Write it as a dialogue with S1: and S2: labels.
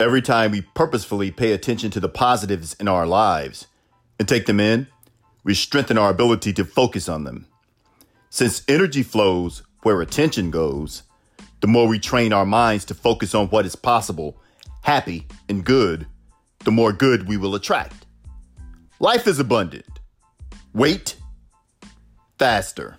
S1: Every time we purposefully pay attention to the positives in our lives and take them in, we strengthen our ability to focus on them. Since energy flows where attention goes, the more we train our minds to focus on what is possible, happy, and good, the more good we will attract. Life is abundant. Wait faster.